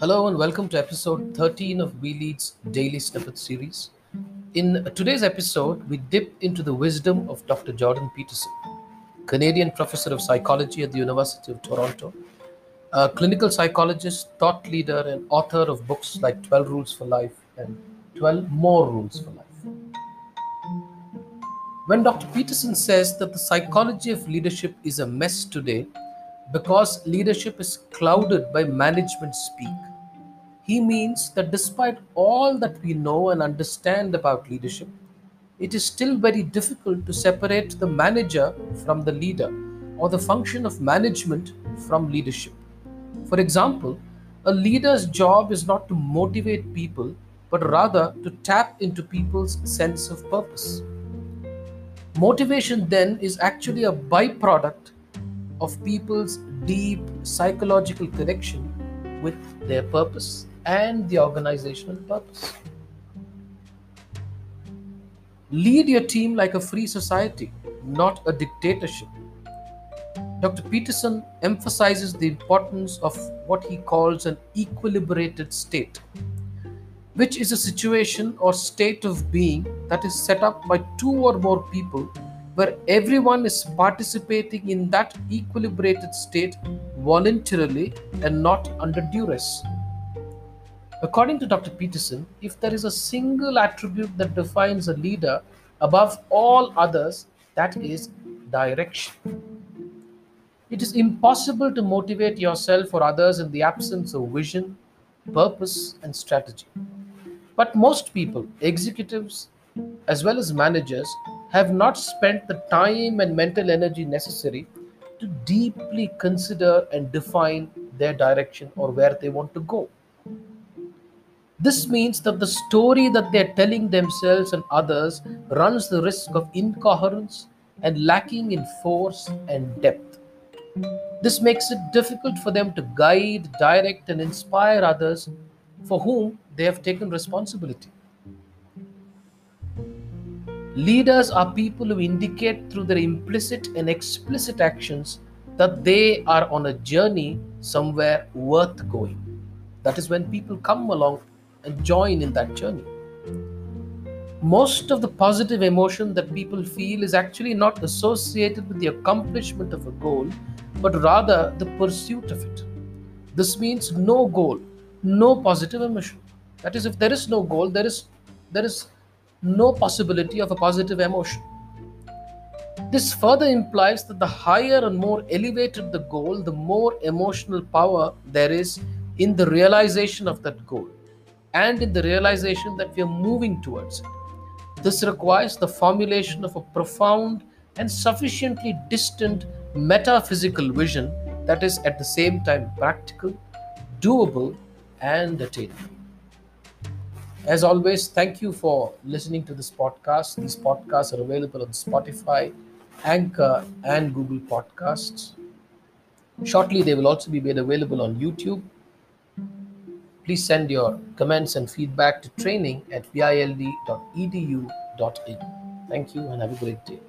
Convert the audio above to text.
Hello and welcome to episode 13 of We Lead's Daily Snippet series. In today's episode, we dip into the wisdom of Dr. Jordan Peterson, Canadian professor of psychology at the University of Toronto, a clinical psychologist, thought leader, and author of books like 12 Rules for Life and 12 More Rules for Life. When Dr. Peterson says that the psychology of leadership is a mess today because leadership is clouded by management speak, he means that despite all that we know and understand about leadership, it is still very difficult to separate the manager from the leader or the function of management from leadership. For example, a leader's job is not to motivate people, but rather to tap into people's sense of purpose. Motivation then is actually a byproduct of people's deep psychological connection with their purpose and the organizational purpose. Lead your team like a free society, not a dictatorship. Dr. Peterson emphasizes the importance of what he calls an equilibrated state, which is a situation or state of being that is set up by two or more people where everyone is participating in that equilibrated state voluntarily and not under duress. According to Dr. Peterson, if there is a single attribute that defines a leader above all others, that is direction. It is impossible to motivate yourself or others in the absence of vision, purpose, and strategy. But most people, executives as well as managers, have not spent the time and mental energy necessary to deeply consider and define their direction or where they want to go. This means that the story that they're telling themselves and others runs the risk of incoherence and lacking in force and depth. This makes it difficult for them to guide, direct, and inspire others for whom they have taken responsibility. Leaders are people who indicate through their implicit and explicit actions that they are on a journey somewhere worth going. That is when people come along and join in that journey. Most of the positive emotion that people feel is actually not associated with the accomplishment of a goal, but rather the pursuit of it. This means no goal, no positive emotion. That is, if there is no goal, there is there is no possibility of a positive emotion. This further implies that the higher and more elevated the goal, the more emotional power there is in the realization of that goal and in the realization that we are moving towards it. This requires the formulation of a profound and sufficiently distant metaphysical vision that is at the same time practical, doable, and attainable. As always, thank you for listening to this podcast. These podcasts are available on Spotify, Anchor, and Google Podcasts. Shortly, they will also be made available on YouTube Please send your comments and feedback to training at vild.edu.in. Thank you and have a great day.